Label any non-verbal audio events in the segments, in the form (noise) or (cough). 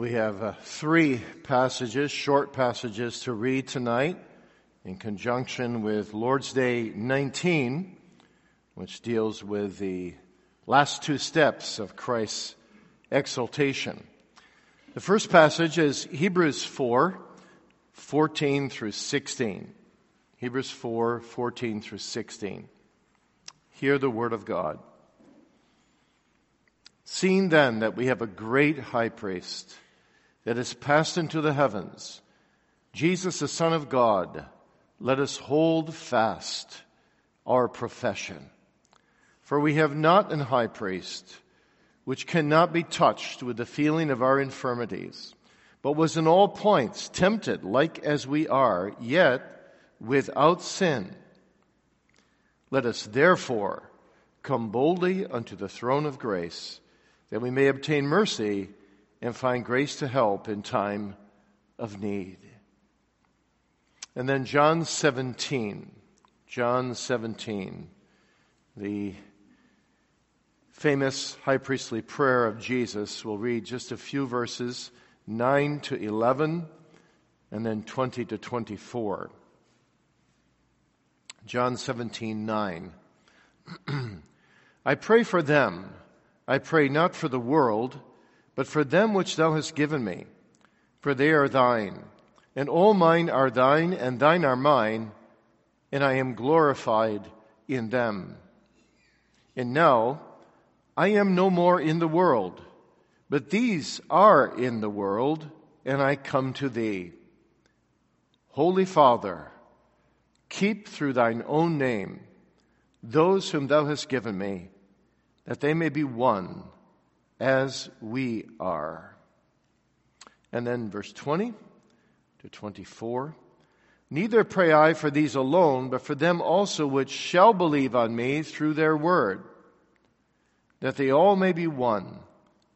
We have uh, three passages, short passages to read tonight in conjunction with Lord's Day 19, which deals with the last two steps of Christ's exaltation. The first passage is Hebrews 4, 14 through 16. Hebrews 4, 14 through 16. Hear the word of God. Seeing then that we have a great high priest that has passed into the heavens, Jesus, the Son of God, let us hold fast our profession. For we have not an high priest which cannot be touched with the feeling of our infirmities, but was in all points tempted like as we are, yet without sin. Let us therefore come boldly unto the throne of grace that we may obtain mercy and find grace to help in time of need. And then John 17, John 17, the famous high priestly prayer of Jesus. We'll read just a few verses, 9 to 11, and then 20 to 24. John 17, 9. (clears throat) I pray for them. I pray not for the world, but for them which thou hast given me, for they are thine. And all mine are thine, and thine are mine, and I am glorified in them. And now I am no more in the world, but these are in the world, and I come to thee. Holy Father, Keep through thine own name those whom thou hast given me, that they may be one as we are. And then verse 20 to 24. Neither pray I for these alone, but for them also which shall believe on me through their word, that they all may be one,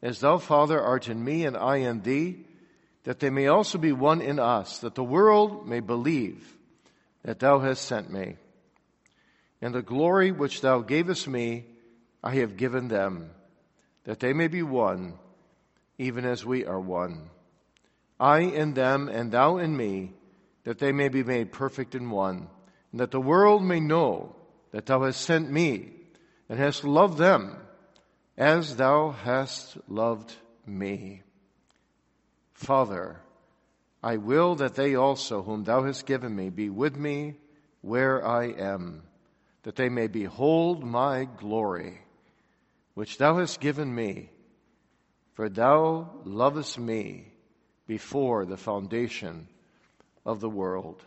as thou, Father, art in me and I in thee, that they may also be one in us, that the world may believe that thou hast sent me. And the glory which thou gavest me, I have given them, that they may be one, even as we are one. I in them, and thou in me, that they may be made perfect in one, and that the world may know that thou hast sent me, and hast loved them, as thou hast loved me. Father, I will that they also, whom thou hast given me, be with me where I am, that they may behold my glory, which thou hast given me. For thou lovest me before the foundation of the world.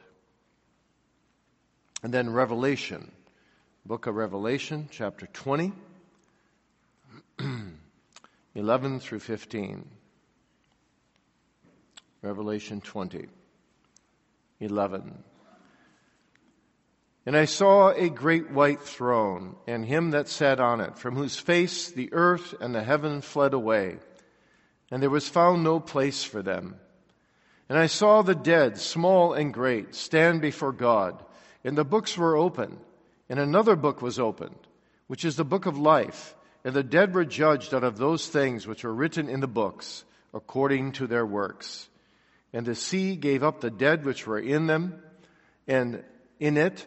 And then Revelation, book of Revelation, chapter 20, (clears throat) 11 through 15. Revelation 20, 11. And I saw a great white throne, and him that sat on it, from whose face the earth and the heaven fled away, and there was found no place for them. And I saw the dead, small and great, stand before God, and the books were open, and another book was opened, which is the book of life, and the dead were judged out of those things which were written in the books, according to their works. And the sea gave up the dead which were in them and in it,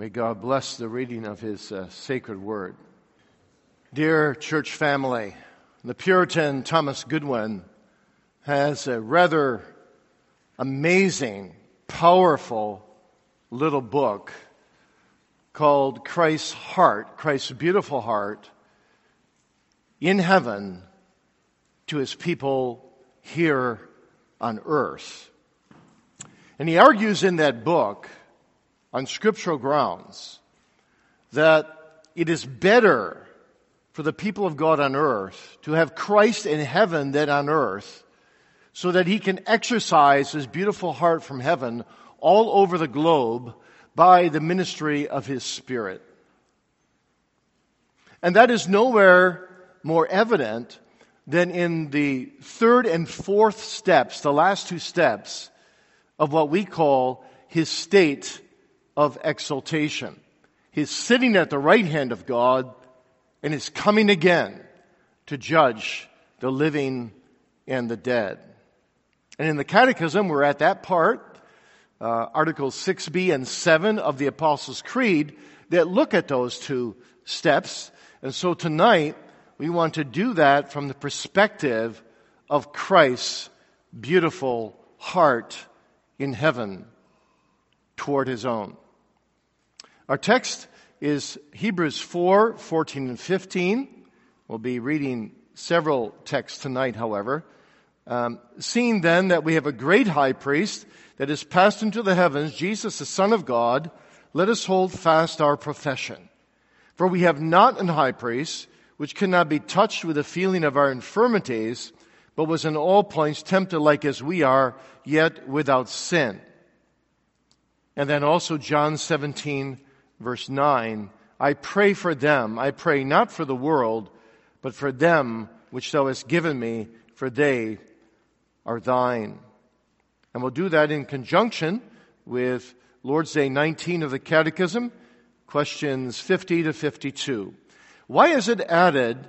May God bless the reading of His uh, sacred word. Dear church family, the Puritan Thomas Goodwin has a rather amazing, powerful little book called Christ's Heart, Christ's beautiful heart in heaven to his people here on earth. And he argues in that book on scriptural grounds that it is better for the people of God on earth to have Christ in heaven than on earth so that he can exercise his beautiful heart from heaven all over the globe by the ministry of his Spirit. And that is nowhere more evident than in the third and fourth steps, the last two steps of what we call his state of exaltation. He's sitting at the right hand of God and is coming again to judge the living and the dead. And in the Catechism, we're at that part, uh, Articles 6b and 7 of the Apostles' Creed, that look at those two steps. And so tonight, we want to do that from the perspective of Christ's beautiful heart in heaven toward his own. Our text is Hebrews 4, 14 and 15. We'll be reading several texts tonight, however. Um, seeing then that we have a great high priest that has passed into the heavens, Jesus, the Son of God, let us hold fast our profession. For we have not an high priest which cannot be touched with the feeling of our infirmities, but was in all points tempted like as we are, yet without sin. And then also John 17, verse 9 I pray for them. I pray not for the world, but for them which thou hast given me, for they are thine. And we'll do that in conjunction with Lord's Day 19 of the Catechism, questions 50 to 52. Why is it added,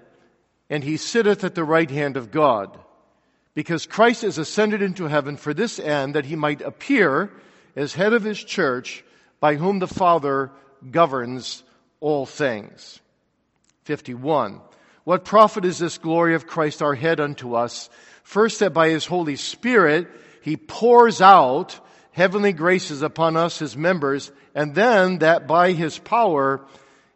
and he sitteth at the right hand of God? Because Christ is ascended into heaven for this end, that he might appear as head of his church, by whom the Father governs all things. 51. What profit is this glory of Christ our head unto us? First, that by his Holy Spirit, he pours out heavenly graces upon us, his members, and then that by his power,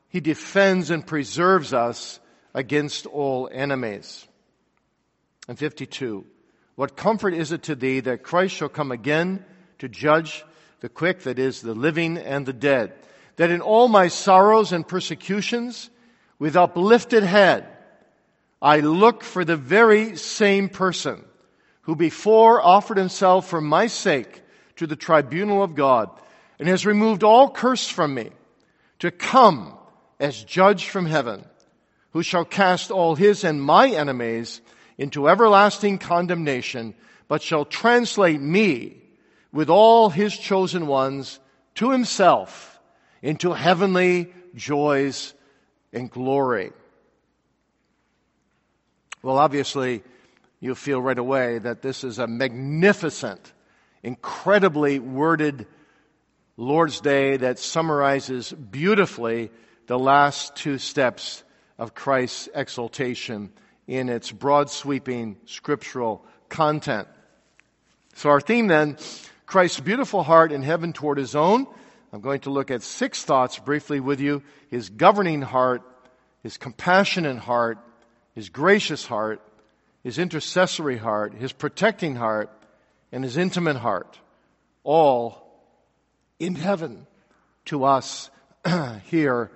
he defends and preserves us against all enemies. And 52. What comfort is it to thee that Christ shall come again to judge the quick, that is, the living and the dead? That in all my sorrows and persecutions, with uplifted head, I look for the very same person who before offered himself for my sake to the tribunal of God and has removed all curse from me to come as judge from heaven, who shall cast all his and my enemies into everlasting condemnation, but shall translate me with all his chosen ones to himself into heavenly joys and glory. Well, obviously, you feel right away that this is a magnificent, incredibly worded Lord's Day that summarizes beautifully the last two steps of Christ's exaltation in its broad sweeping scriptural content. So our theme then, Christ's beautiful heart in heaven toward his own. I'm going to look at six thoughts briefly with you. His governing heart, his compassionate heart, his gracious heart, his intercessory heart, his protecting heart, and his intimate heart, all in heaven to us (clears throat) here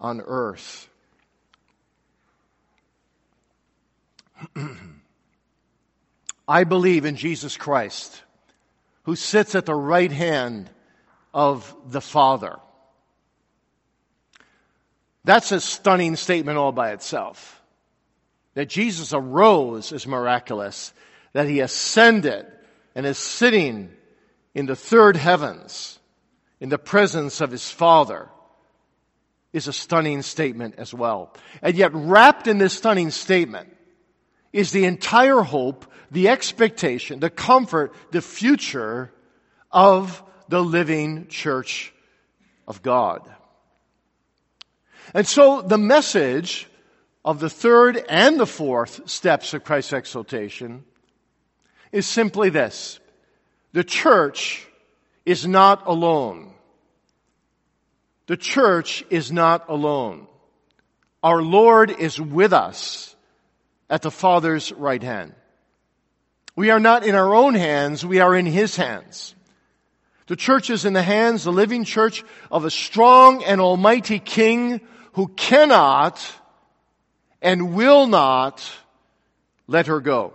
on earth. (clears throat) I believe in Jesus Christ, who sits at the right hand of the Father. That's a stunning statement all by itself. That Jesus arose is miraculous. That he ascended and is sitting in the third heavens in the presence of his Father is a stunning statement as well. And yet wrapped in this stunning statement is the entire hope, the expectation, the comfort, the future of the living church of God. And so the message of the third and the fourth steps of Christ's exaltation is simply this. The church is not alone. The church is not alone. Our Lord is with us at the Father's right hand. We are not in our own hands, we are in His hands. The church is in the hands, the living church of a strong and almighty King who cannot and will not let her go.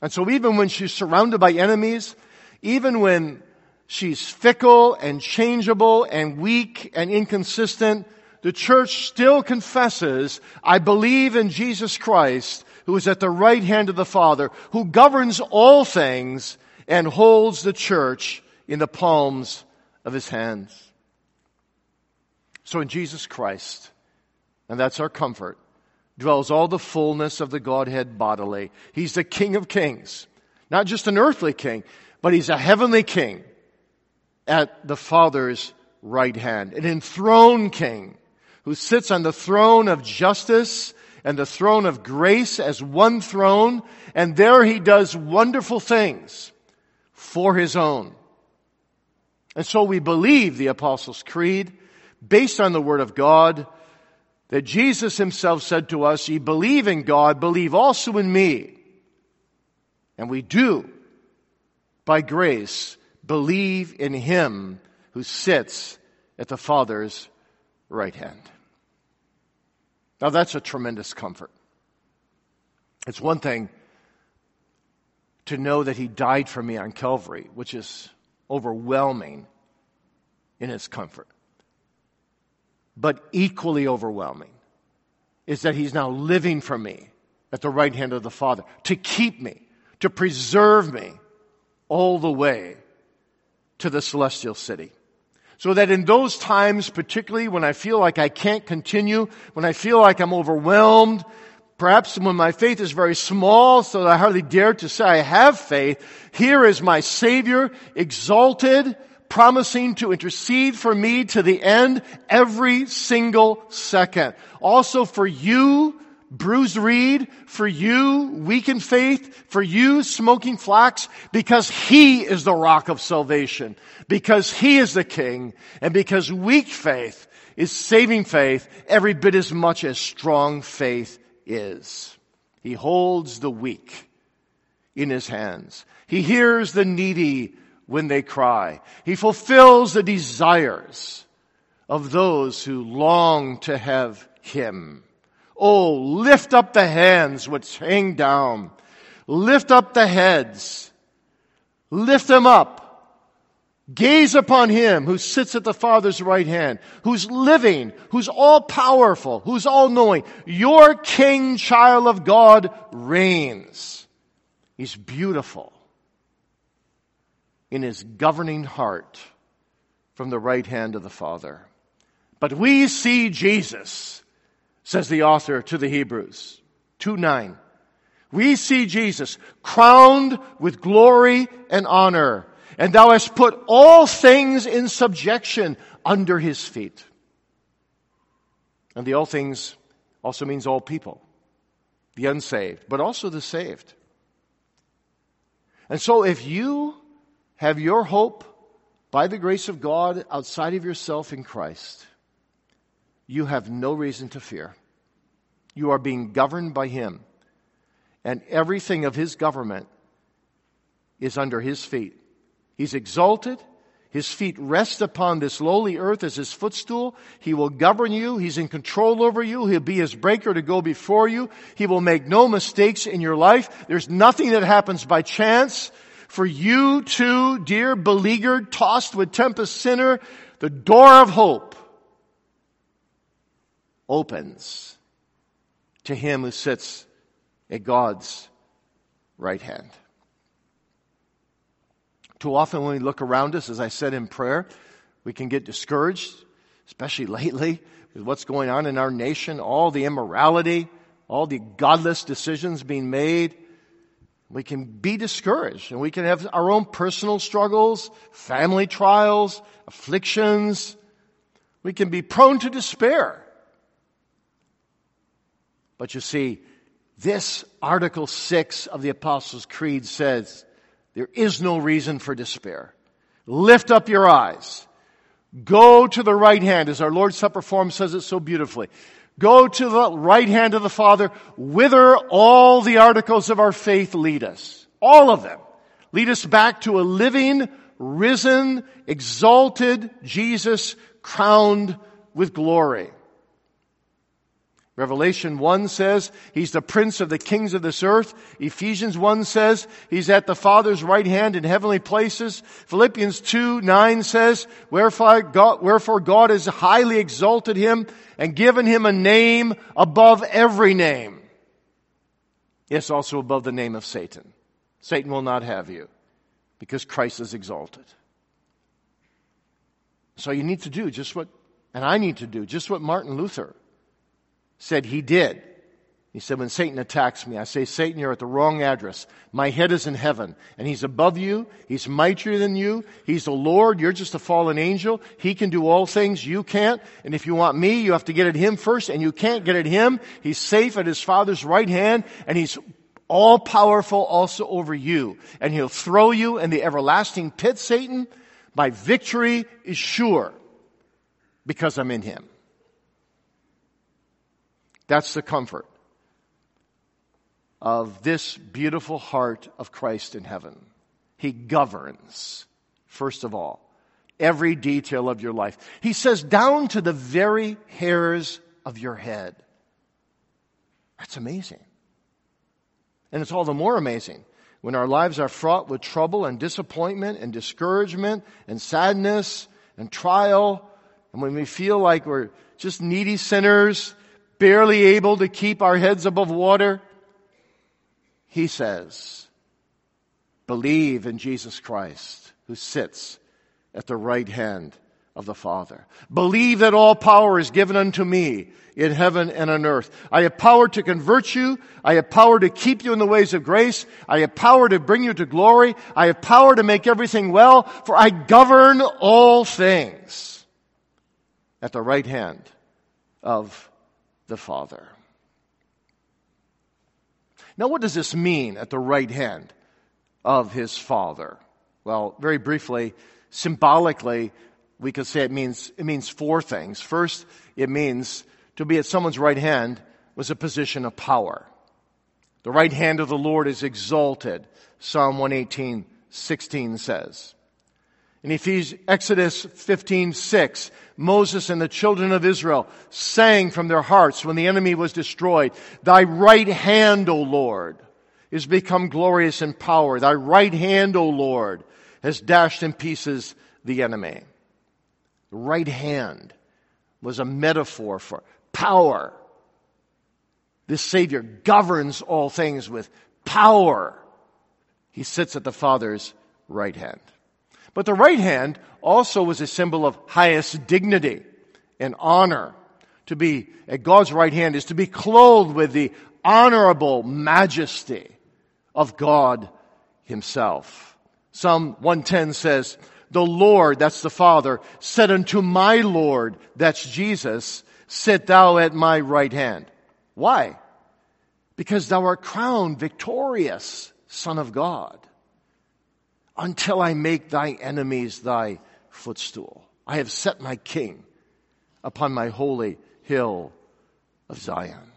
And so even when she's surrounded by enemies, even when she's fickle and changeable and weak and inconsistent, the church still confesses, I believe in Jesus Christ, who is at the right hand of the Father, who governs all things and holds the church in the palms of his hands. So in Jesus Christ, and that's our comfort, dwells all the fullness of the Godhead bodily. He's the King of kings. Not just an earthly king, but he's a heavenly king at the Father's right hand. An enthroned king who sits on the throne of justice and the throne of grace as one throne. And there he does wonderful things for his own. And so we believe the Apostles' Creed based on the Word of God, that Jesus himself said to us, ye believe in God, believe also in me. And we do, by grace, believe in him who sits at the Father's right hand. Now that's a tremendous comfort. It's one thing to know that he died for me on Calvary, which is overwhelming in its comfort but equally overwhelming is that he's now living for me at the right hand of the Father to keep me, to preserve me all the way to the celestial city. So that in those times, particularly when I feel like I can't continue, when I feel like I'm overwhelmed, perhaps when my faith is very small so that I hardly dare to say I have faith, here is my Savior exalted promising to intercede for me to the end every single second. Also for you, bruised reed, for you, weak in faith, for you, smoking flax, because He is the rock of salvation, because He is the King, and because weak faith is saving faith every bit as much as strong faith is. He holds the weak in His hands. He hears the needy when they cry. He fulfills the desires of those who long to have Him. Oh, lift up the hands which hang down. Lift up the heads. Lift them up. Gaze upon Him who sits at the Father's right hand, who's living, who's all powerful, who's all knowing. Your King, child of God, reigns. He's beautiful in his governing heart from the right hand of the Father. But we see Jesus, says the author to the Hebrews 2 9. We see Jesus crowned with glory and honor, and thou hast put all things in subjection under his feet. And the all things also means all people, the unsaved, but also the saved. And so if you have your hope by the grace of God outside of yourself in Christ, you have no reason to fear. You are being governed by Him, and everything of His government is under His feet. He's exalted. His feet rest upon this lowly earth as his footstool. He will govern you. He's in control over you. He'll be his breaker to go before you. He will make no mistakes in your life. There's nothing that happens by chance. For you too, dear beleaguered, tossed with tempest sinner, the door of hope opens to him who sits at God's right hand. Too often when we look around us, as I said in prayer, we can get discouraged, especially (laughs) lately with what's going on in our nation, all the immorality, all the godless decisions being made. We can be discouraged and we can have our own personal struggles, family trials, afflictions. We can be prone to despair. But you see, this Article 6 of the Apostles' Creed says there is no reason for despair. Lift up your eyes. Go to the right hand, as our Lord's Supper form says it so beautifully. Go to the right hand of the Father, whither all the articles of our faith lead us. All of them. Lead us back to a living, risen, exalted Jesus crowned with glory. Revelation 1 says he's the prince of the kings of this earth. Ephesians 1 says he's at the Father's right hand in heavenly places. Philippians 2, 9 says, wherefore God, wherefore God has highly exalted him and given him a name above every name. Yes, also above the name of Satan. Satan will not have you because Christ is exalted. So you need to do just what, and I need to do just what Martin Luther said he did. He said, when Satan attacks me, I say, Satan, you're at the wrong address. My head is in heaven, and he's above you. He's mightier than you. He's the Lord. You're just a fallen angel. He can do all things. You can't. And if you want me, you have to get at him first, and you can't get at him. He's safe at his father's right hand, and he's all powerful also over you. And he'll throw you in the everlasting pit, Satan. My victory is sure because I'm in him. That's the comfort of this beautiful heart of Christ in heaven. He governs, first of all, every detail of your life. He says, down to the very hairs of your head. That's amazing. And it's all the more amazing when our lives are fraught with trouble and disappointment and discouragement and sadness and trial, and when we feel like we're just needy sinners barely able to keep our heads above water? He says, believe in Jesus Christ who sits at the right hand of the Father. Believe that all power is given unto me in heaven and on earth. I have power to convert you. I have power to keep you in the ways of grace. I have power to bring you to glory. I have power to make everything well, for I govern all things at the right hand of the Father. Now, what does this mean at the right hand of his Father? Well, very briefly, symbolically, we could say it means, it means four things. First, it means to be at someone's right hand was a position of power. The right hand of the Lord is exalted, Psalm 118, 16 says. In Ephesians, Exodus 15, 6, Moses and the children of Israel sang from their hearts when the enemy was destroyed, Thy right hand, O Lord, is become glorious in power. Thy right hand, O Lord, has dashed in pieces the enemy. The right hand was a metaphor for power. This Savior governs all things with power. He sits at the Father's right hand. But the right hand also was a symbol of highest dignity and honor. To be at God's right hand is to be clothed with the honorable majesty of God himself. Psalm 110 says, the Lord, that's the Father, said unto my Lord, that's Jesus, sit thou at my right hand. Why? Because thou art crowned victorious, Son of God until I make thy enemies thy footstool. I have set my king upon my holy hill of Zion.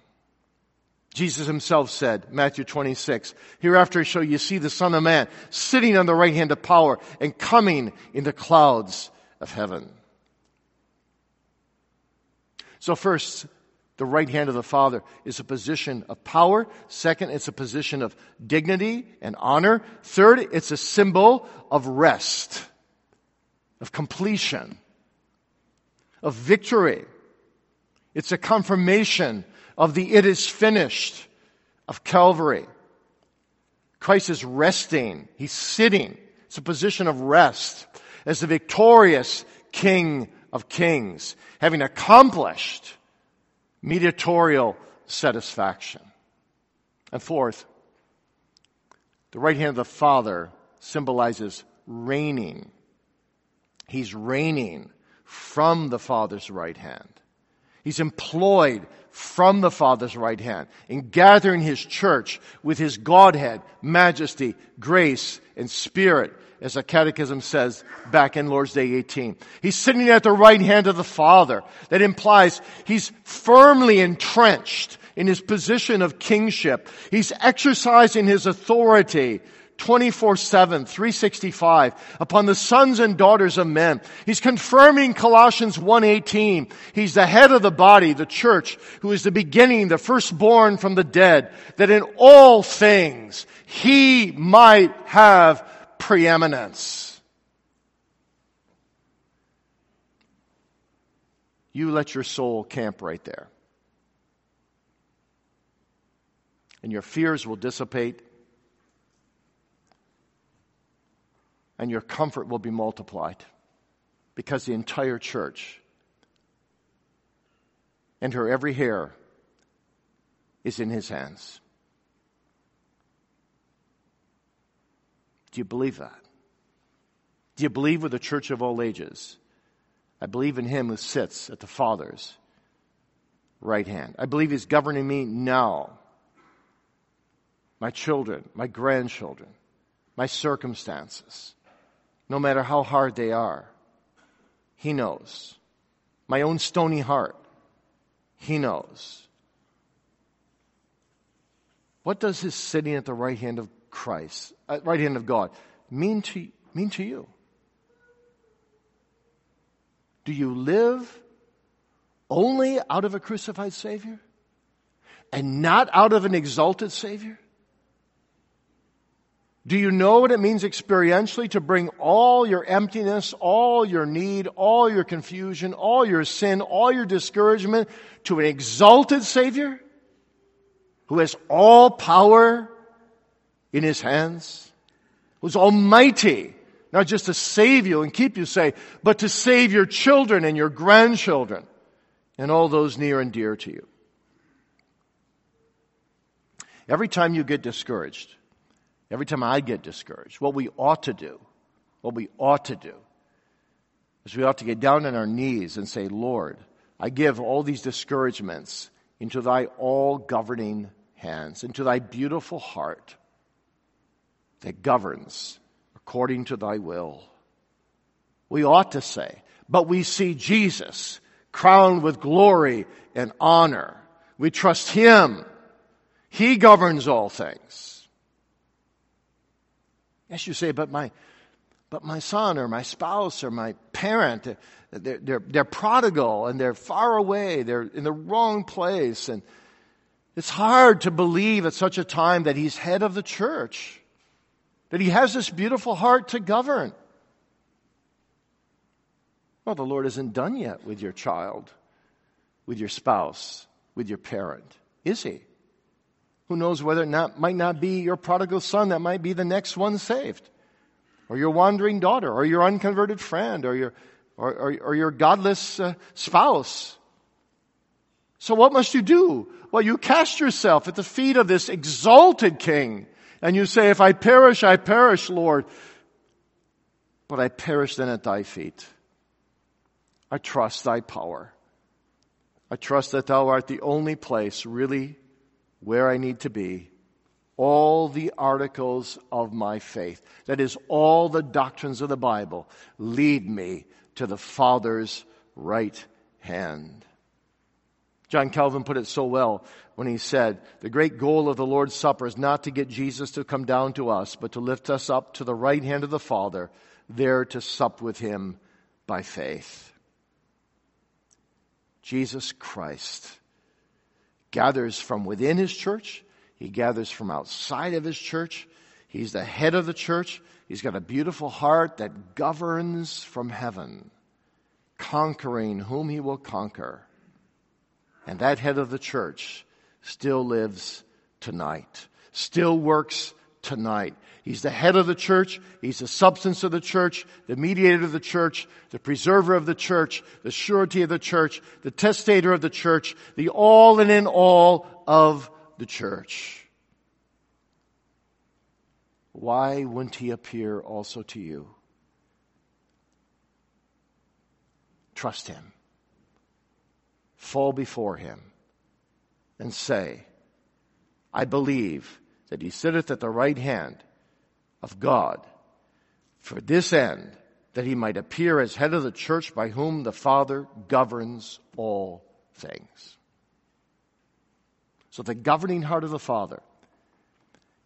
Jesus himself said, Matthew 26, hereafter shall you see the Son of Man sitting on the right hand of power and coming in the clouds of heaven. So first, the right hand of the Father is a position of power. Second, it's a position of dignity and honor. Third, it's a symbol of rest, of completion, of victory. It's a confirmation of the it is finished of Calvary. Christ is resting. He's sitting. It's a position of rest as the victorious King of Kings, having accomplished mediatorial satisfaction. And fourth, the right hand of the Father symbolizes reigning. He's reigning from the Father's right hand. He's employed from the Father's right hand in gathering His church with His Godhead, majesty, grace, and spirit as the catechism says back in Lord's Day 18. He's sitting at the right hand of the Father. That implies he's firmly entrenched in his position of kingship. He's exercising his authority 24 7, 365 upon the sons and daughters of men. He's confirming Colossians 1.18. He's the head of the body, the church, who is the beginning, the firstborn from the dead, that in all things he might have preeminence. You let your soul camp right there. And your fears will dissipate and your comfort will be multiplied because the entire church and her every hair is in his hands. Do you believe that? Do you believe with the church of all ages? I believe in him who sits at the Father's right hand. I believe he's governing me now. My children, my grandchildren, my circumstances no matter how hard they are. He knows. My own stony heart, He knows. What does His sitting at the right hand of Christ, uh, right hand of God, mean to, mean to you? Do you live only out of a crucified Savior? And not out of an exalted Savior? Do you know what it means experientially to bring all your emptiness, all your need, all your confusion, all your sin, all your discouragement to an exalted Savior who has all power in His hands, who's almighty, not just to save you and keep you safe, but to save your children and your grandchildren and all those near and dear to you. Every time you get discouraged, Every time I get discouraged, what we ought to do, what we ought to do, is we ought to get down on our knees and say, Lord, I give all these discouragements into thy all governing hands, into thy beautiful heart that governs according to thy will. We ought to say, but we see Jesus crowned with glory and honor. We trust him. He governs all things. Yes, you say, but my, but my son or my spouse or my parent, they're, they're, they're prodigal and they're far away. They're in the wrong place. And it's hard to believe at such a time that he's head of the church, that he has this beautiful heart to govern. Well, the Lord isn't done yet with your child, with your spouse, with your parent, is he? Who knows whether it not, might not be your prodigal son that might be the next one saved, or your wandering daughter, or your unconverted friend, or your, or, or, or your godless uh, spouse. So what must you do? Well, you cast yourself at the feet of this exalted king, and you say, if I perish, I perish, Lord. But I perish then at thy feet. I trust thy power. I trust that thou art the only place really where I need to be, all the articles of my faith, that is, all the doctrines of the Bible, lead me to the Father's right hand. John Calvin put it so well when he said, The great goal of the Lord's Supper is not to get Jesus to come down to us, but to lift us up to the right hand of the Father, there to sup with him by faith. Jesus Christ gathers from within his church. He gathers from outside of his church. He's the head of the church. He's got a beautiful heart that governs from heaven, conquering whom he will conquer. And that head of the church still lives tonight, still works tonight. He's the head of the church. He's the substance of the church, the mediator of the church, the preserver of the church, the surety of the church, the testator of the church, the all and in all of the church. Why wouldn't he appear also to you? Trust him. Fall before him and say, I believe that he sitteth at the right hand of God for this end, that he might appear as head of the church by whom the Father governs all things. So the governing heart of the Father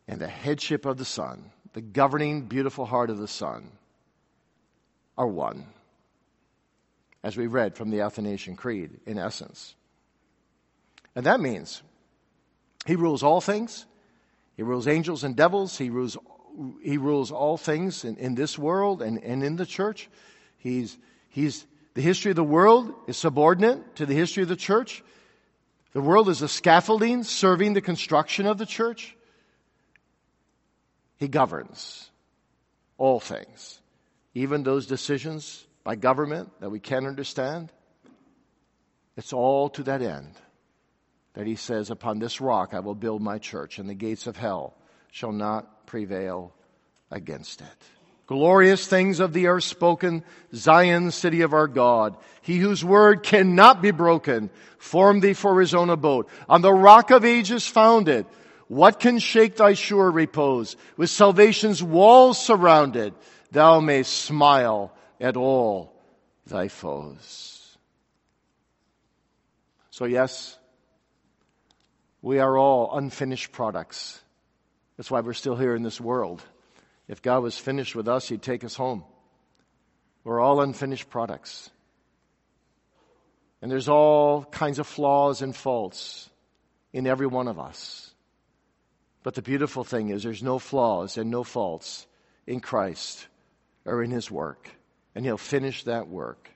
and the headship of the Son, the governing, beautiful heart of the Son, are one. As we read from the Athanasian Creed, in essence. And that means he rules all things. He rules angels and devils. He rules, he rules all things in, in this world and, and in the church. He's, he's, the history of the world is subordinate to the history of the church. The world is a scaffolding serving the construction of the church. He governs all things, even those decisions by government that we can't understand. It's all to that end that he says, Upon this rock I will build my church, and the gates of hell shall not prevail against it. Glorious things of the earth spoken, Zion, city of our God. He whose word cannot be broken, formed thee for his own abode. On the rock of ages founded, what can shake thy sure repose? With salvation's walls surrounded, thou mayst smile at all thy foes. So yes, we are all unfinished products. That's why we're still here in this world. If God was finished with us, He'd take us home. We're all unfinished products. And there's all kinds of flaws and faults in every one of us. But the beautiful thing is there's no flaws and no faults in Christ or in His work. And He'll finish that work.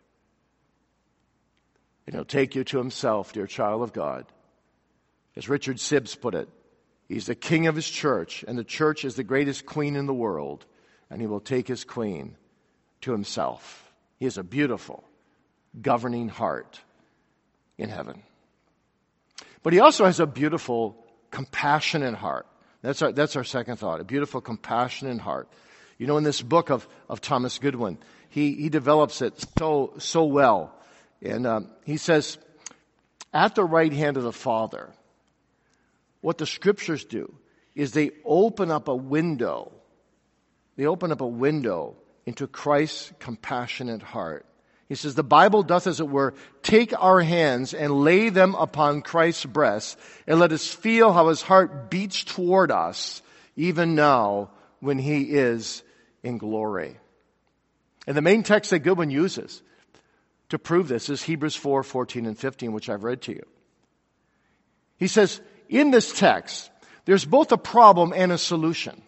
And He'll take you to Himself, dear child of God. As Richard Sibbes put it, He's the king of his church, and the church is the greatest queen in the world, and he will take his queen to himself. He has a beautiful, governing heart in heaven. But he also has a beautiful, compassionate heart. That's our, that's our second thought, a beautiful, compassionate heart. You know, in this book of, of Thomas Goodwin, he, he develops it so, so well. And um, he says, at the right hand of the Father, what the scriptures do is they open up a window. They open up a window into Christ's compassionate heart. He says, the Bible doth, as it were, take our hands and lay them upon Christ's breast and let us feel how his heart beats toward us even now when he is in glory. And the main text that Goodwin uses to prove this is Hebrews 4, 14 and 15, which I've read to you. He says, in this text, there's both a problem and a solution.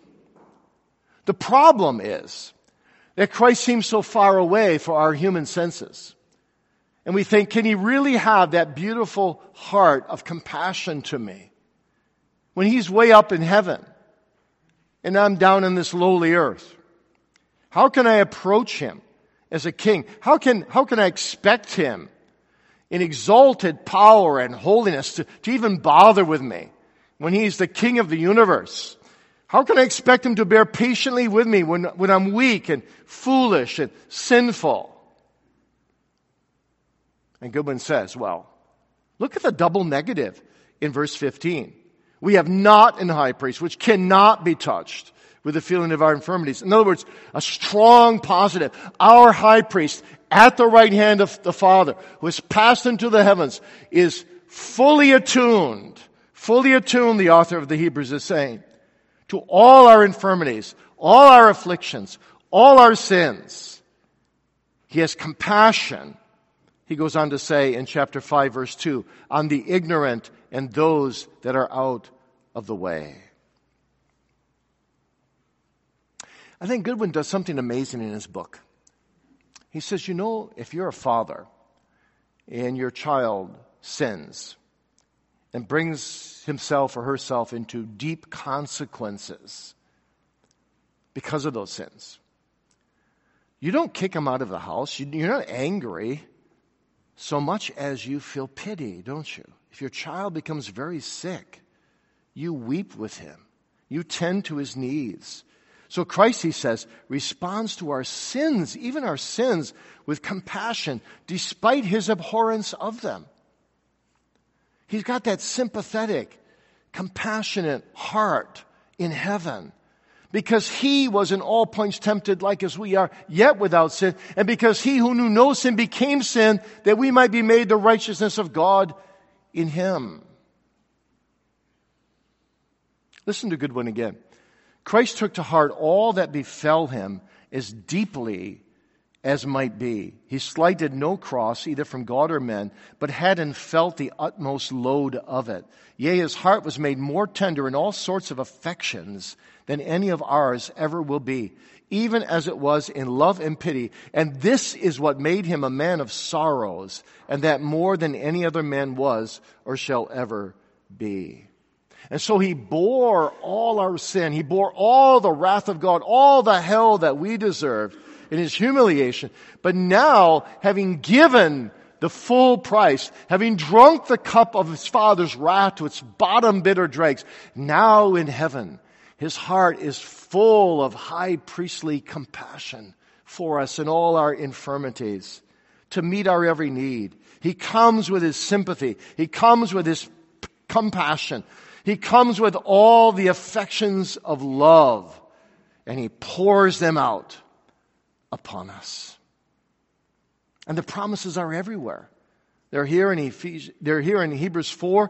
The problem is that Christ seems so far away for our human senses. And we think, can he really have that beautiful heart of compassion to me when he's way up in heaven and I'm down in this lowly earth? How can I approach him as a king? How can, how can I expect him in exalted power and holiness to, to even bother with me when he's the king of the universe? How can I expect him to bear patiently with me when, when I'm weak and foolish and sinful? And Goodwin says, well, look at the double negative in verse 15. We have not an high priest which cannot be touched with the feeling of our infirmities. In other words, a strong positive. Our high priest at the right hand of the Father, who has passed into the heavens, is fully attuned, fully attuned, the author of the Hebrews is saying, to all our infirmities, all our afflictions, all our sins. He has compassion, he goes on to say in chapter 5 verse 2, on the ignorant and those that are out of the way. I think Goodwin does something amazing in his book. He says, you know, if you're a father and your child sins and brings himself or herself into deep consequences because of those sins, you don't kick him out of the house. You're not angry so much as you feel pity, don't you? If your child becomes very sick, you weep with him. You tend to his needs. So Christ, he says, responds to our sins, even our sins, with compassion, despite his abhorrence of them. He's got that sympathetic, compassionate heart in heaven. Because he was in all points tempted like as we are, yet without sin. And because he who knew no sin became sin, that we might be made the righteousness of God in him. Listen to Goodwin again. Christ took to heart all that befell him as deeply as might be. He slighted no cross, either from God or men, but had and felt the utmost load of it. Yea, his heart was made more tender in all sorts of affections than any of ours ever will be, even as it was in love and pity. And this is what made him a man of sorrows, and that more than any other man was or shall ever be. And so he bore all our sin. He bore all the wrath of God, all the hell that we deserved in his humiliation. But now, having given the full price, having drunk the cup of his father's wrath to its bottom bitter dregs, now in heaven, his heart is full of high priestly compassion for us in all our infirmities to meet our every need. He comes with his sympathy. He comes with his compassion. He comes with all the affections of love and he pours them out upon us. And the promises are everywhere. They're here in Ephesians, they're here in Hebrews 4,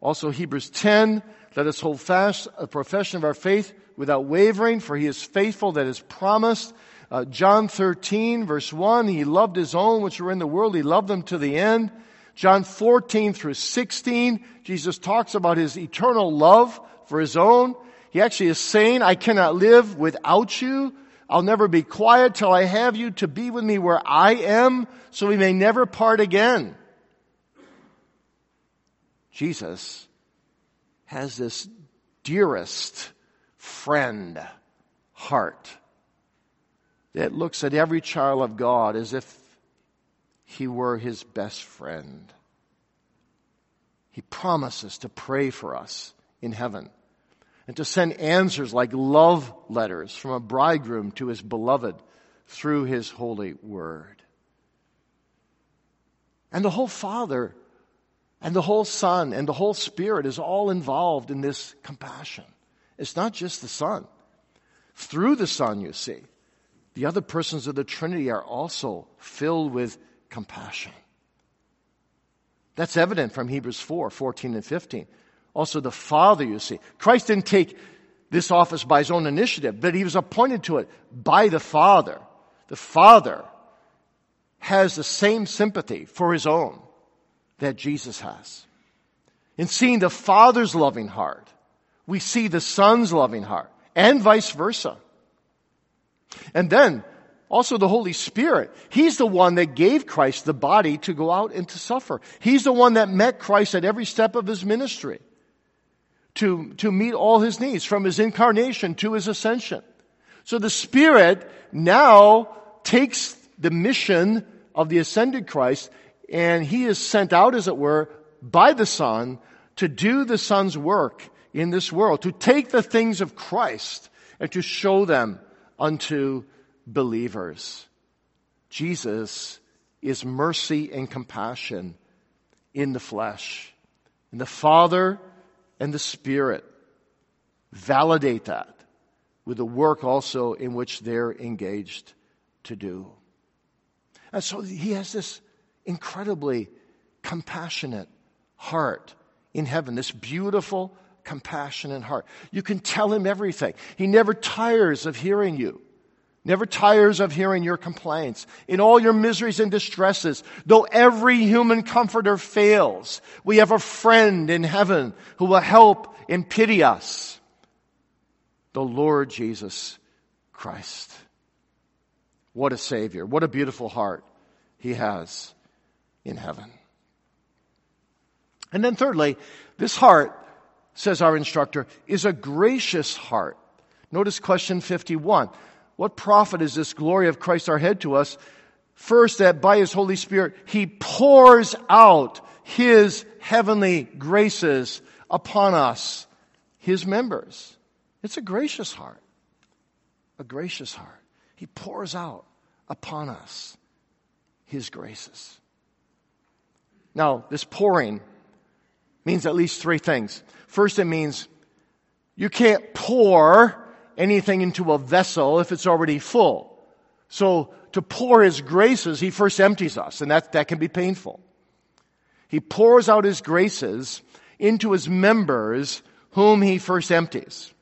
also Hebrews 10. Let us hold fast a profession of our faith without wavering, for he is faithful that is promised. Uh, John 13, verse 1, he loved his own which were in the world, he loved them to the end. John 14 through 16, Jesus talks about his eternal love for his own. He actually is saying, I cannot live without you. I'll never be quiet till I have you to be with me where I am so we may never part again. Jesus has this dearest friend heart that looks at every child of God as if he were his best friend. He promises to pray for us in heaven and to send answers like love letters from a bridegroom to his beloved through his holy word. And the whole Father and the whole Son and the whole Spirit is all involved in this compassion. It's not just the Son. Through the Son, you see, the other persons of the Trinity are also filled with compassion. That's evident from Hebrews 4 14 and 15. Also, the Father, you see. Christ didn't take this office by his own initiative, but he was appointed to it by the Father. The Father has the same sympathy for his own that Jesus has. In seeing the Father's loving heart, we see the Son's loving heart, and vice versa. And then, also the Holy Spirit. He's the one that gave Christ the body to go out and to suffer. He's the one that met Christ at every step of his ministry to, to meet all his needs from his incarnation to his ascension. So the Spirit now takes the mission of the ascended Christ and he is sent out, as it were, by the Son to do the Son's work in this world, to take the things of Christ and to show them unto believers. Jesus is mercy and compassion in the flesh. And the Father and the Spirit validate that with the work also in which they're engaged to do. And so he has this incredibly compassionate heart in heaven, this beautiful, compassionate heart. You can tell him everything. He never tires of hearing you. Never tires of hearing your complaints. In all your miseries and distresses, though every human comforter fails, we have a friend in heaven who will help and pity us. The Lord Jesus Christ. What a Savior. What a beautiful heart He has in heaven. And then thirdly, this heart, says our instructor, is a gracious heart. Notice question 51. What profit is this glory of Christ our head to us? First, that by His Holy Spirit, He pours out His heavenly graces upon us, His members. It's a gracious heart. A gracious heart. He pours out upon us His graces. Now, this pouring means at least three things. First, it means you can't pour anything into a vessel if it's already full. So to pour his graces, he first empties us, and that, that can be painful. He pours out his graces into his members whom he first empties.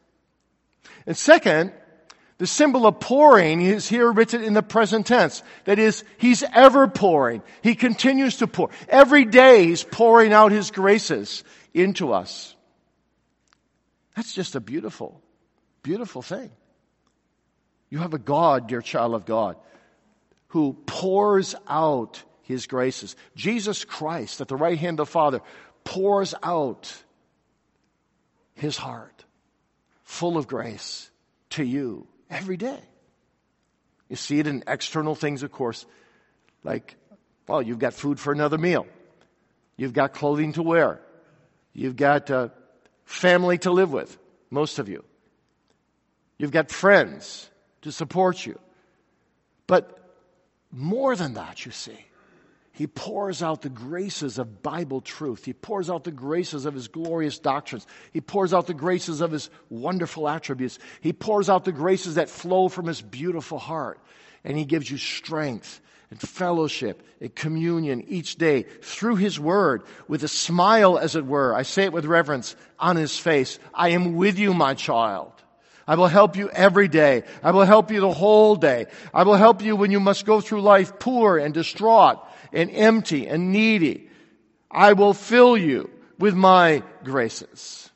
And second, the symbol of pouring is here written in the present tense. That is, He's ever pouring. He continues to pour. Every day He's pouring out His graces into us. That's just a beautiful, beautiful thing. You have a God, dear child of God, who pours out His graces. Jesus Christ at the right hand of the Father pours out His heart full of grace to you every day. You see it in external things, of course, like, well, you've got food for another meal. You've got clothing to wear. You've got a family to live with, most of you. You've got friends to support you. But more than that, you see, he pours out the graces of Bible truth. He pours out the graces of his glorious doctrines. He pours out the graces of his wonderful attributes. He pours out the graces that flow from his beautiful heart. And he gives you strength and fellowship and communion each day through his word with a smile, as it were. I say it with reverence on his face. I am with you, my child. I will help you every day. I will help you the whole day. I will help you when you must go through life poor and distraught and empty and needy. I will fill you with my graces.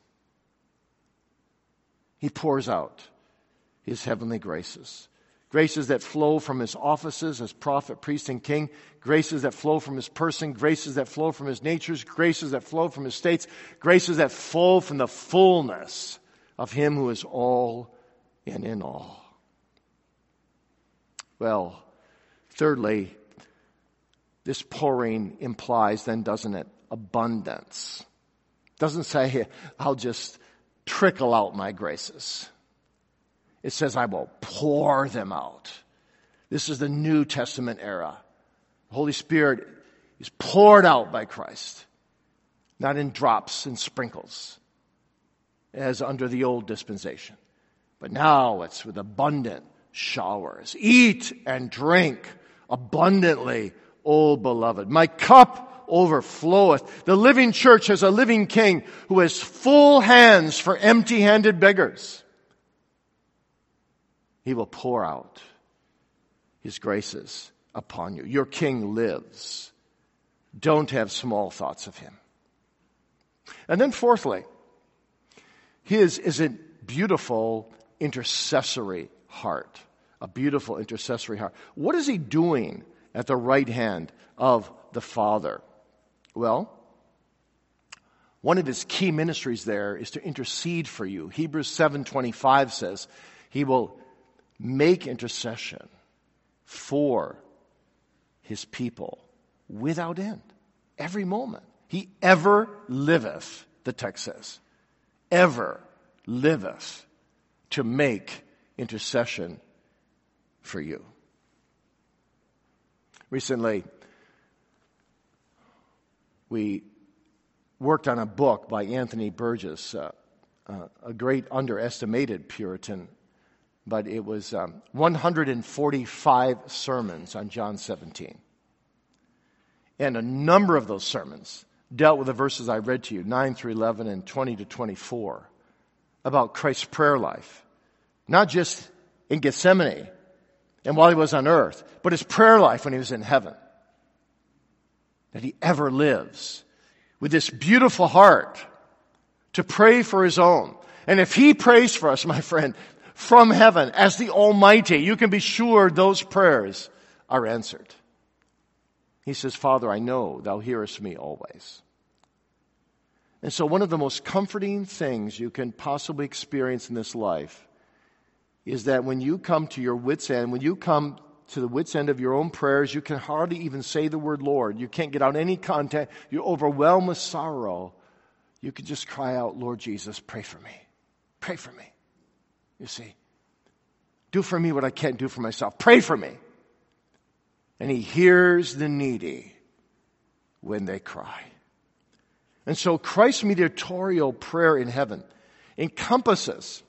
He pours out his heavenly graces. Graces that flow from his offices as prophet, priest, and king. Graces that flow from his person. Graces that flow from his natures. Graces that flow from his states. Graces that flow from the fullness of him who is all and in all. Well, thirdly, this pouring implies then, doesn't it, abundance. Doesn't say, I'll just trickle out my graces. It says, I will pour them out. This is the New Testament era. The Holy Spirit is poured out by Christ, not in drops and sprinkles, as under the old dispensation. But now it's with abundant showers. Eat and drink abundantly O beloved. My cup overfloweth. The living church has a living king who has full hands for empty handed beggars. He will pour out his graces upon you. Your king lives. Don't have small thoughts of him. And then fourthly, his is a beautiful intercessory heart. A beautiful intercessory heart. What is he doing at the right hand of the Father? Well, one of his key ministries there is to intercede for you. Hebrews 7:25 says, he will make intercession for his people without end. Every moment. He ever liveth, the text says. Ever liveth to make intercession for you. Recently, we worked on a book by Anthony Burgess, uh, uh, a great underestimated Puritan, but it was um, 145 sermons on John 17. And a number of those sermons dealt with the verses I read to you, 9 through 11 and 20 to 24, about Christ's prayer life. Not just in Gethsemane, and while he was on earth, but his prayer life when he was in heaven. That he ever lives with this beautiful heart to pray for his own. And if he prays for us, my friend, from heaven as the Almighty, you can be sure those prayers are answered. He says, Father, I know thou hearest me always. And so one of the most comforting things you can possibly experience in this life is that when you come to your wits' end, when you come to the wits' end of your own prayers, you can hardly even say the word Lord. You can't get out any content. You're overwhelmed with sorrow. You can just cry out, Lord Jesus, pray for me. Pray for me. You see, do for me what I can't do for myself. Pray for me. And he hears the needy when they cry. And so Christ's mediatorial prayer in heaven encompasses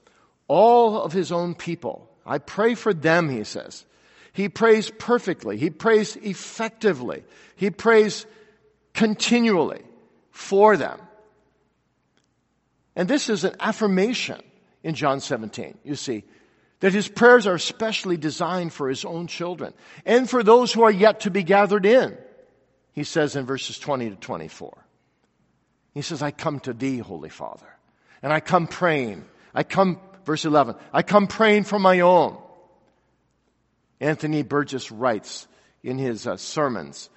all of his own people. I pray for them, he says. He prays perfectly. He prays effectively. He prays continually for them. And this is an affirmation in John 17. You see, that his prayers are specially designed for his own children and for those who are yet to be gathered in. He says in verses 20 to 24. He says, I come to thee, Holy Father, and I come praying. I come, verse 11, I come praying for my own. Anthony Burgess writes in his uh, sermons,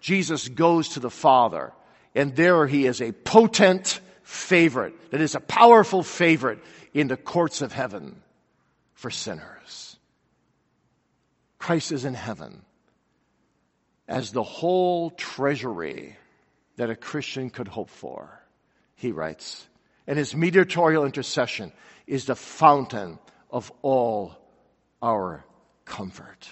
Jesus goes to the Father, and there he is a potent favorite, that is a powerful favorite in the courts of heaven for sinners. Christ is in heaven as the whole treasury that a Christian could hope for, he writes. And his mediatorial intercession is the fountain of all our comfort.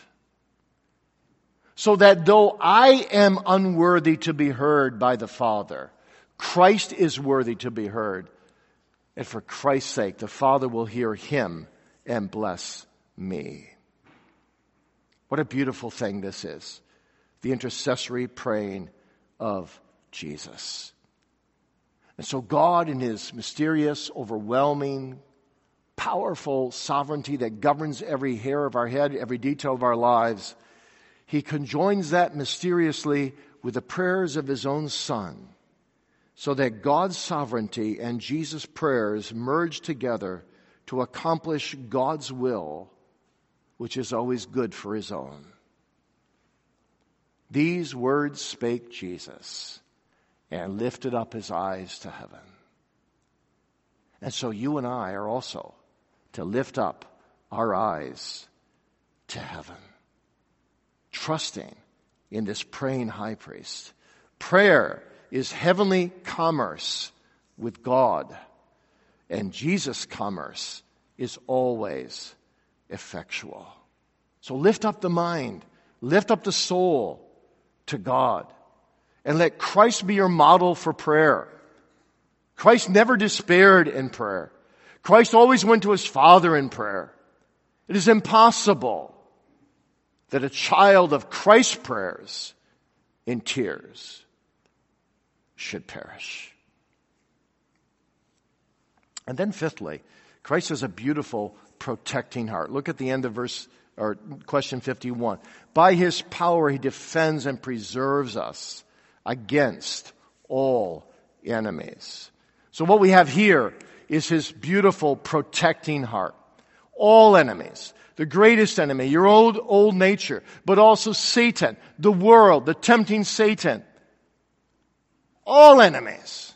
So that though I am unworthy to be heard by the Father, Christ is worthy to be heard. And for Christ's sake, the Father will hear him and bless me. What a beautiful thing this is. The intercessory praying of Jesus. And so God in his mysterious, overwhelming, powerful sovereignty that governs every hair of our head, every detail of our lives, he conjoins that mysteriously with the prayers of his own son so that God's sovereignty and Jesus' prayers merge together to accomplish God's will, which is always good for his own. These words spake Jesus and lifted up his eyes to heaven. And so you and I are also to lift up our eyes to heaven, trusting in this praying high priest. Prayer is heavenly commerce with God, and Jesus' commerce is always effectual. So lift up the mind, lift up the soul to God, and let Christ be your model for prayer. Christ never despaired in prayer. Christ always went to his Father in prayer. It is impossible that a child of Christ's prayers in tears should perish. And then fifthly, Christ has a beautiful protecting heart. Look at the end of verse or question 51. By his power he defends and preserves us against all enemies. So what we have here is his beautiful protecting heart. All enemies. The greatest enemy, your old, old nature, but also Satan, the world, the tempting Satan. All enemies.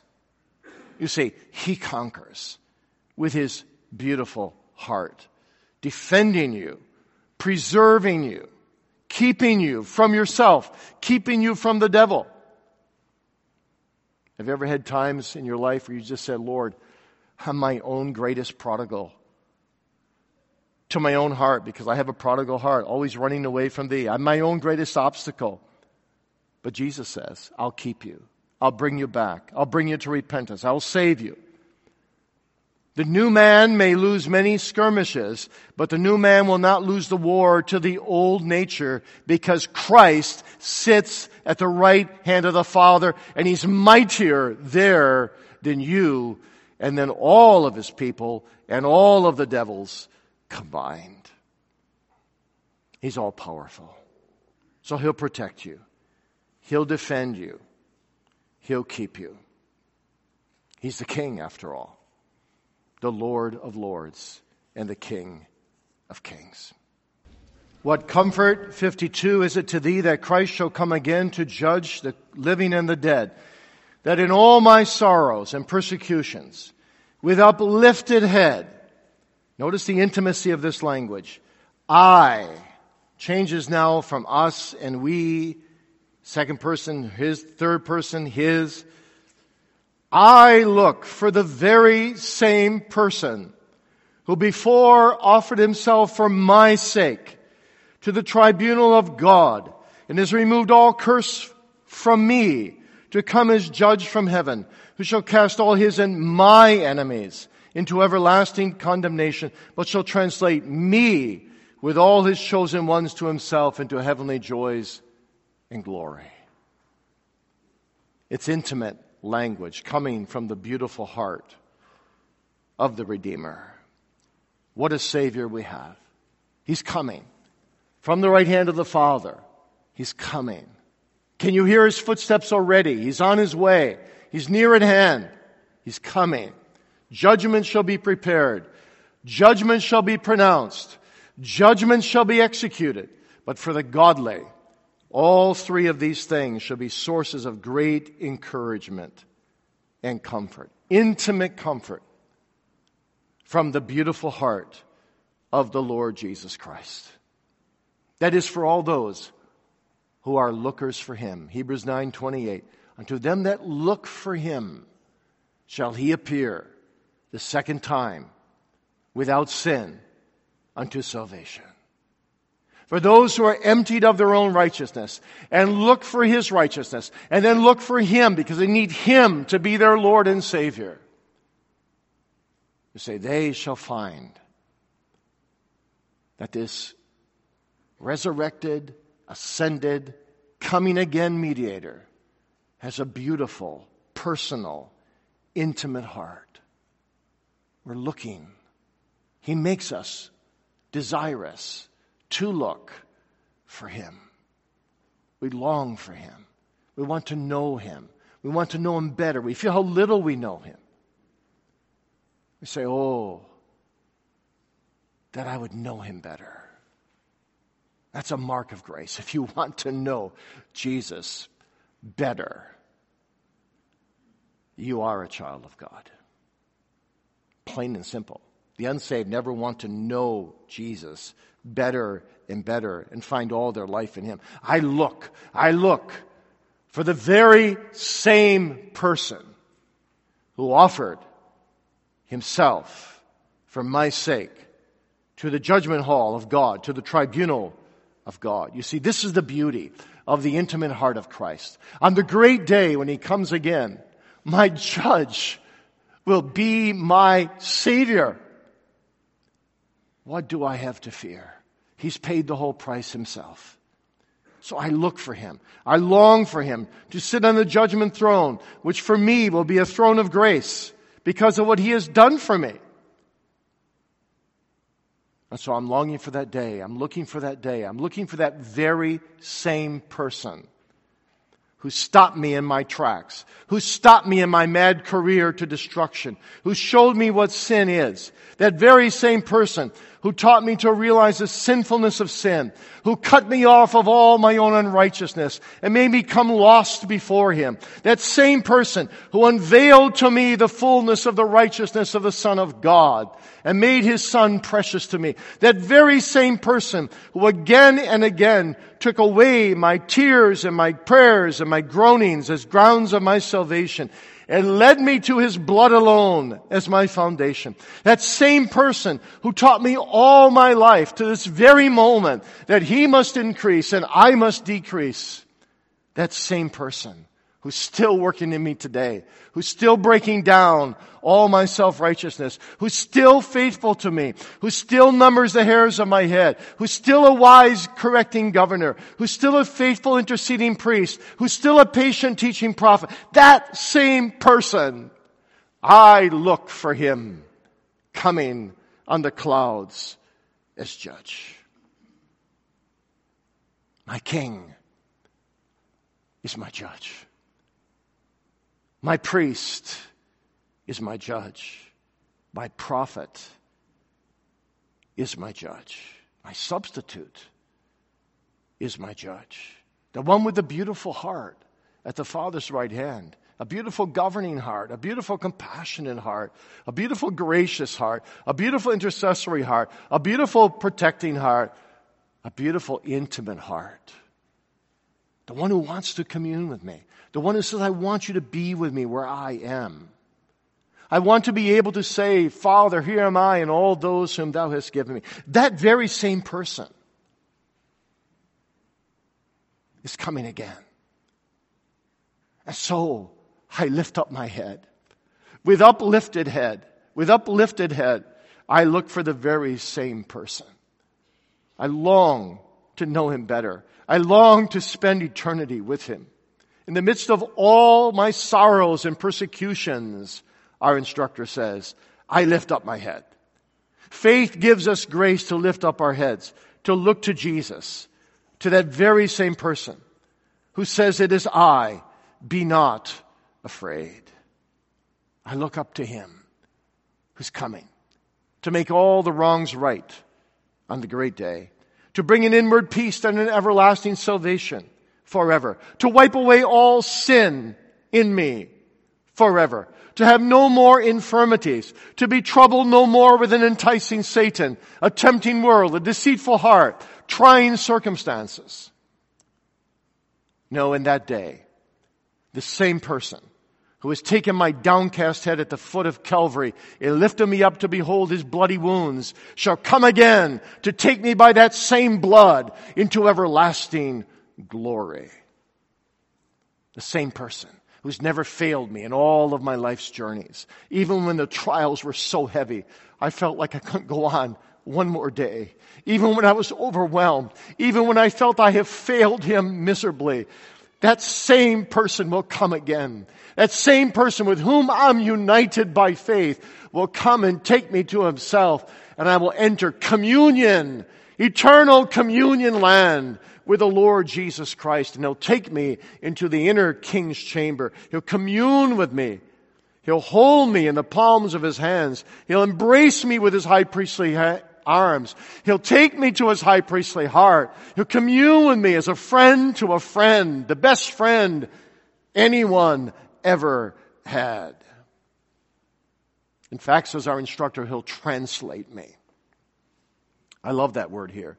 You see, he conquers with his beautiful heart, defending you, preserving you, keeping you from yourself, keeping you from the devil. Have you ever had times in your life where you just said, Lord, I'm my own greatest prodigal? To my own heart, because I have a prodigal heart, always running away from thee. I'm my own greatest obstacle. But Jesus says, I'll keep you. I'll bring you back. I'll bring you to repentance. I'll save you. The new man may lose many skirmishes, but the new man will not lose the war to the old nature because Christ sits at the right hand of the Father and he's mightier there than you and then all of his people and all of the devils combined. He's all powerful. So he'll protect you. He'll defend you. He'll keep you. He's the king after all the Lord of Lords and the King of Kings. What comfort, 52, is it to thee that Christ shall come again to judge the living and the dead, that in all my sorrows and persecutions, with uplifted head, notice the intimacy of this language, I, changes now from us and we, second person, his, third person, his, I look for the very same person who before offered himself for my sake to the tribunal of God and has removed all curse from me to come as judge from heaven, who shall cast all his and my enemies into everlasting condemnation, but shall translate me with all his chosen ones to himself into heavenly joys and glory. It's intimate language coming from the beautiful heart of the Redeemer. What a Savior we have. He's coming. From the right hand of the Father, He's coming. Can you hear His footsteps already? He's on His way. He's near at hand. He's coming. Judgment shall be prepared. Judgment shall be pronounced. Judgment shall be executed. But for the godly, all three of these things shall be sources of great encouragement and comfort. Intimate comfort from the beautiful heart of the Lord Jesus Christ. That is for all those who are lookers for him. Hebrews 9:28. Unto them that look for him shall he appear the second time without sin unto salvation. For those who are emptied of their own righteousness and look for his righteousness and then look for him because they need him to be their Lord and Savior. You say, they shall find that this resurrected, ascended, coming again mediator has a beautiful, personal, intimate heart. We're looking. He makes us desirous to look for Him. We long for Him. We want to know Him. We want to know Him better. We feel how little we know Him. We say, Oh, that I would know Him better. That's a mark of grace. If you want to know Jesus better, you are a child of God. Plain and simple. The unsaved never want to know Jesus better and better and find all their life in Him. I look, I look for the very same person who offered Himself for my sake to the judgment hall of God, to the tribunal of God. You see, this is the beauty of the intimate heart of Christ. On the great day when He comes again, my judge will be my Savior. What do I have to fear? He's paid the whole price himself. So I look for him. I long for him to sit on the judgment throne, which for me will be a throne of grace because of what he has done for me. And so I'm longing for that day. I'm looking for that day. I'm looking for that very same person who stopped me in my tracks, who stopped me in my mad career to destruction, who showed me what sin is. That very same person who taught me to realize the sinfulness of sin, who cut me off of all my own unrighteousness and made me come lost before Him. That same person who unveiled to me the fullness of the righteousness of the Son of God and made His Son precious to me. That very same person who again and again took away my tears and my prayers and my groanings as grounds of my salvation and led me to his blood alone as my foundation. That same person who taught me all my life to this very moment that he must increase and I must decrease. That same person who's still working in me today, who's still breaking down all my self-righteousness, who's still faithful to me, who still numbers the hairs of my head, who's still a wise correcting governor, who's still a faithful interceding priest, who's still a patient teaching prophet. That same person, I look for him coming on the clouds as judge. My king is my judge. My priest is my judge. My prophet is my judge. My substitute is my judge. The one with the beautiful heart at the Father's right hand. A beautiful governing heart, a beautiful compassionate heart, a beautiful gracious heart, a beautiful intercessory heart, a beautiful protecting heart, a beautiful intimate heart. The one who wants to commune with me. The one who says, I want you to be with me where I am. I want to be able to say, Father, here am I and all those whom thou hast given me. That very same person is coming again. And so I lift up my head. With uplifted head, with uplifted head, I look for the very same person. I long to know him better. I long to spend eternity with him. In the midst of all my sorrows and persecutions, our instructor says, I lift up my head. Faith gives us grace to lift up our heads, to look to Jesus, to that very same person who says, It is I, be not afraid. I look up to him who's coming to make all the wrongs right on the great day, to bring an inward peace and an everlasting salvation forever, to wipe away all sin in me forever, to have no more infirmities, to be troubled no more with an enticing Satan, a tempting world, a deceitful heart, trying circumstances. No, in that day, the same person who has taken my downcast head at the foot of Calvary and lifted me up to behold his bloody wounds, shall come again to take me by that same blood into everlasting glory. The same person who's never failed me in all of my life's journeys. Even when the trials were so heavy, I felt like I couldn't go on one more day. Even when I was overwhelmed, even when I felt I have failed him miserably, that same person will come again. That same person with whom I'm united by faith will come and take me to himself and I will enter communion, eternal communion land with the Lord Jesus Christ and he'll take me into the inner king's chamber. He'll commune with me. He'll hold me in the palms of his hands. He'll embrace me with his high priestly ha- arms. He'll take me to his high priestly heart. He'll commune with me as a friend to a friend, the best friend anyone ever had. In fact, says our instructor, he'll translate me. I love that word here.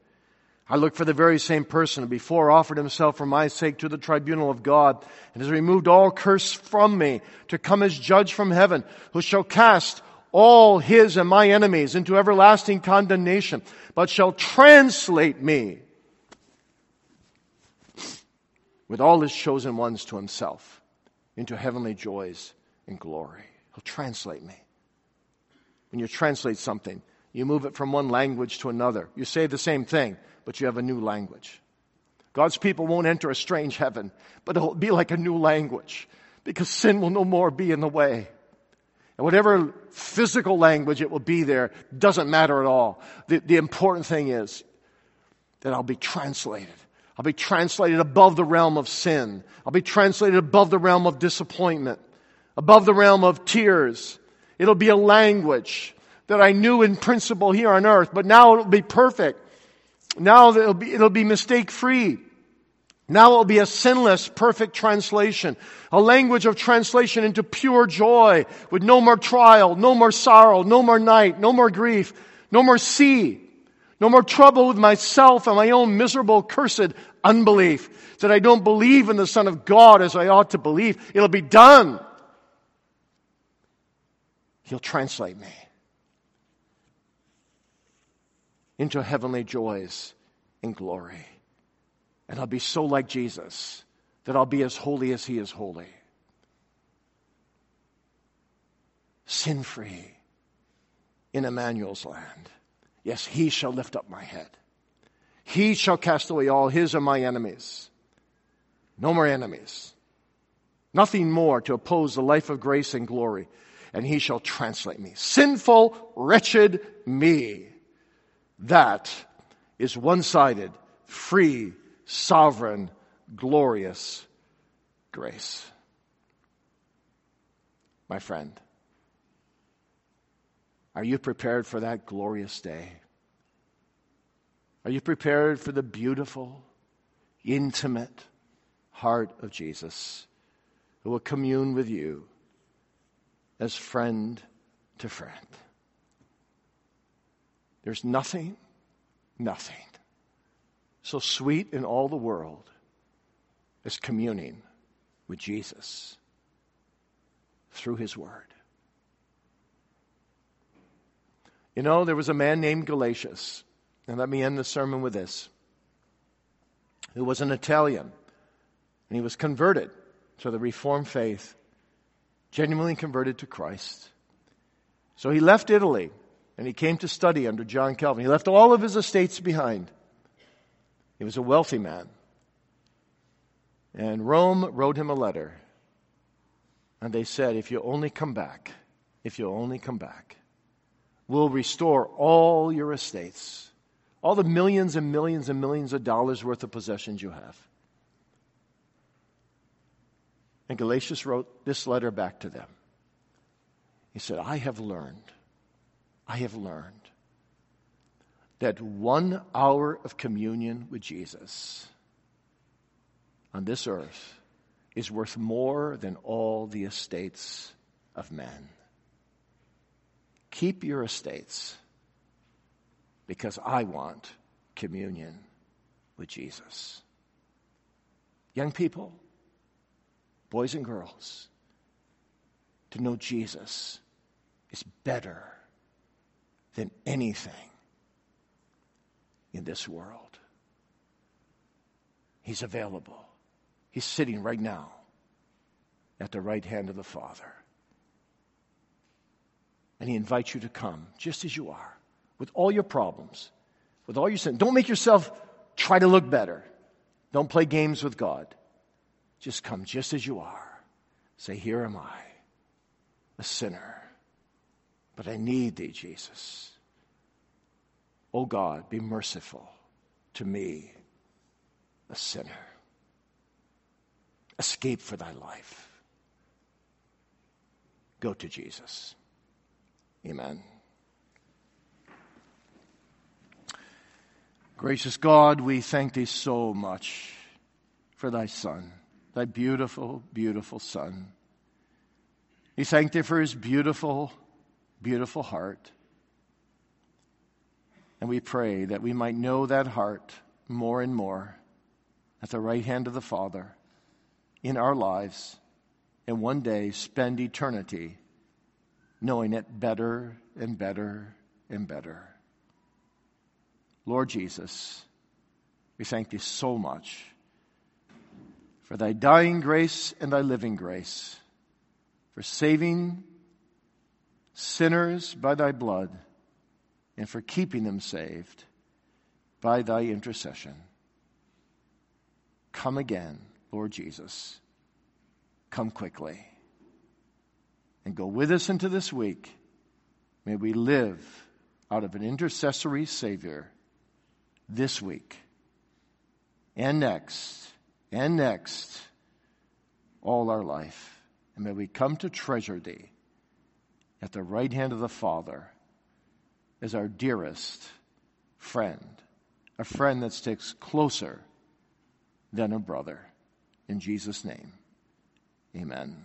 I look for the very same person who before offered himself for my sake to the tribunal of God and has removed all curse from me to come as judge from heaven, who shall cast all his and my enemies into everlasting condemnation, but shall translate me with all his chosen ones to himself into heavenly joys and glory. He'll translate me. When you translate something, you move it from one language to another. You say the same thing, but you have a new language. God's people won't enter a strange heaven, but it'll be like a new language because sin will no more be in the way. And whatever physical language it will be there doesn't matter at all. The, the important thing is that I'll be translated. I'll be translated above the realm of sin. I'll be translated above the realm of disappointment, above the realm of tears. It'll be a language that I knew in principle here on earth, but now it'll be perfect. Now it'll be, it'll be mistake free. Now it will be a sinless, perfect translation. A language of translation into pure joy with no more trial, no more sorrow, no more night, no more grief, no more sea, no more trouble with myself and my own miserable, cursed unbelief that I don't believe in the Son of God as I ought to believe. It'll be done. He'll translate me into heavenly joys and glory. And I'll be so like Jesus that I'll be as holy as he is holy. Sin free in Emmanuel's land. Yes, he shall lift up my head. He shall cast away all his and my enemies. No more enemies. Nothing more to oppose the life of grace and glory. And he shall translate me. Sinful, wretched me. That is one sided, free, sovereign, glorious grace. My friend, are you prepared for that glorious day? Are you prepared for the beautiful, intimate heart of Jesus who will commune with you as friend to friend? There's nothing, nothing so sweet in all the world as communing with Jesus through his word. You know, there was a man named Galeazzo, and let me end the sermon with this, who was an Italian, and he was converted to the Reformed faith, genuinely converted to Christ. So he left Italy and he came to study under John Calvin. He left all of his estates behind. He was a wealthy man. And Rome wrote him a letter. And they said, if you only come back, if you only come back, we'll restore all your estates, all the millions and millions and millions of dollars worth of possessions you have. And Galeazzo wrote this letter back to them. He said, I have learned, I have learned that one hour of communion with Jesus on this earth is worth more than all the estates of men. Keep your estates because I want communion with Jesus. Young people, boys and girls, to know Jesus is better than anything in this world. He's available. He's sitting right now at the right hand of the Father. And He invites you to come just as you are, with all your problems, with all your sin. Don't make yourself try to look better. Don't play games with God. Just come just as you are. Say, Here am I, a sinner, but I need thee, Jesus. O oh God, be merciful to me, a sinner. Escape for thy life. Go to Jesus. Amen. Gracious God, we thank thee so much for thy Son thy beautiful, beautiful Son. We thank thee for his beautiful, beautiful heart. And we pray that we might know that heart more and more at the right hand of the Father in our lives and one day spend eternity knowing it better and better and better. Lord Jesus, we thank thee so much for thy dying grace and thy living grace, for saving sinners by thy blood, and for keeping them saved by thy intercession. Come again, Lord Jesus. Come quickly. And go with us into this week. May we live out of an intercessory Savior this week and next and next all our life. And may we come to treasure thee at the right hand of the Father as our dearest friend, a friend that sticks closer than a brother. In Jesus' name, amen.